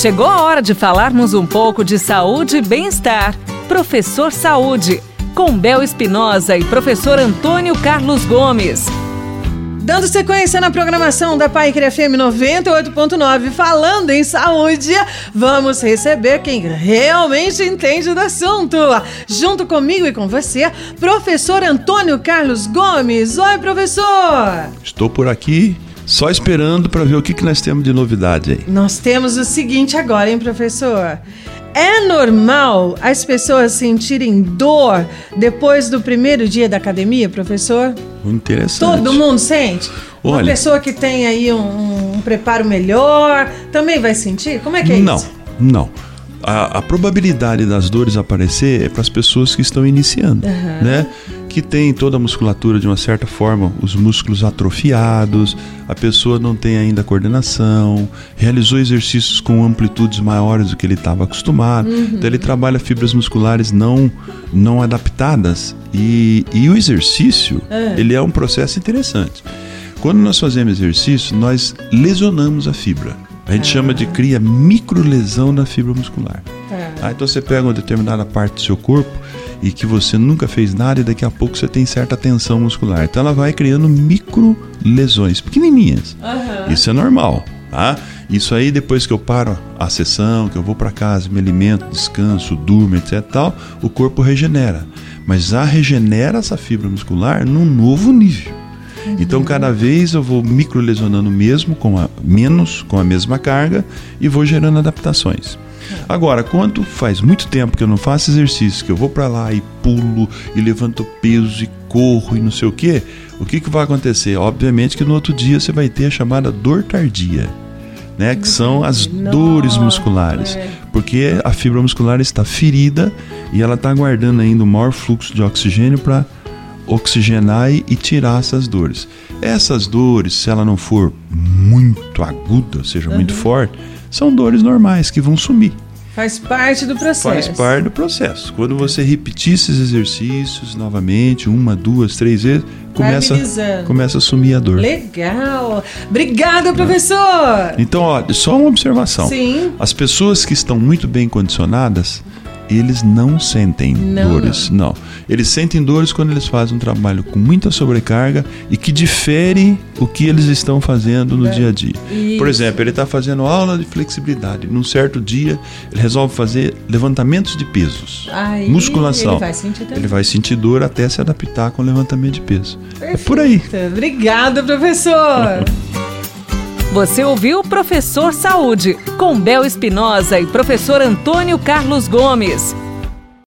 Chegou a hora de falarmos um pouco de saúde e bem-estar. Professor Saúde, com Bel Espinosa e professor Antônio Carlos Gomes. Dando sequência na programação da Pai FM 98.9, falando em saúde, vamos receber quem realmente entende do assunto. Junto comigo e com você, professor Antônio Carlos Gomes. Oi, professor! Estou por aqui só esperando para ver o que, que nós temos de novidade aí. Nós temos o seguinte agora, hein, professor? É normal as pessoas sentirem dor depois do primeiro dia da academia, professor? Interessante. Todo mundo sente? Olha, Uma pessoa que tem aí um, um preparo melhor também vai sentir? Como é que é não, isso? Não, a, a, probabilidade das dores aparecer é para as pessoas que estão iniciando, uhum. né? Que tem toda a musculatura de uma certa forma, os músculos atrofiados, a pessoa não tem ainda coordenação, realizou exercícios com amplitudes maiores do que ele estava acostumado, uhum. então ele trabalha fibras musculares não não adaptadas e, e o exercício uhum. ele é um processo interessante. Quando nós fazemos exercício, nós lesionamos a fibra. A gente ah. chama de cria microlesão na fibra muscular. Ah. Ah, então você pega uma determinada parte do seu corpo e que você nunca fez nada e daqui a pouco você tem certa tensão muscular. Então ela vai criando micro lesões pequenininhas. Uhum. Isso é normal, tá? Isso aí depois que eu paro a sessão, que eu vou para casa, me alimento, descanso, durmo, etc, tal, o corpo regenera. Mas já regenera essa fibra muscular num novo nível. Uhum. Então, cada vez eu vou micro lesionando mesmo, com a, menos, com a mesma carga, e vou gerando adaptações. Agora, quando faz muito tempo que eu não faço exercício, que eu vou para lá e pulo e levanto peso e corro e não sei o que, o que, que vai acontecer? Obviamente que no outro dia você vai ter a chamada dor tardia. Né, que são as Nossa, dores musculares, é. porque a fibra muscular está ferida e ela está aguardando ainda o maior fluxo de oxigênio para oxigenar e tirar essas dores. Essas dores, se ela não for muito aguda, ou seja, uhum. muito forte, são dores normais que vão sumir. Faz parte do processo. Faz parte do processo. Quando você repetir esses exercícios novamente, uma, duas, três vezes, começa, começa a sumir a dor. Legal. Obrigada, professor. Então, olha, só uma observação. Sim. As pessoas que estão muito bem condicionadas, eles não sentem não, dores, não. não. Eles sentem dores quando eles fazem um trabalho com muita sobrecarga e que difere o que eles estão fazendo no é. dia a dia. Isso. Por exemplo, ele está fazendo aula de flexibilidade. Num certo dia, ele resolve fazer levantamentos de pesos, Aí, musculação. Ele vai sentir também. Ele vai sentir dor até se adaptar com o levantamento de peso. Perfeito. É por aí. Obrigada, professor. Você ouviu Professor Saúde, com Bel Espinosa e professor Antônio Carlos Gomes.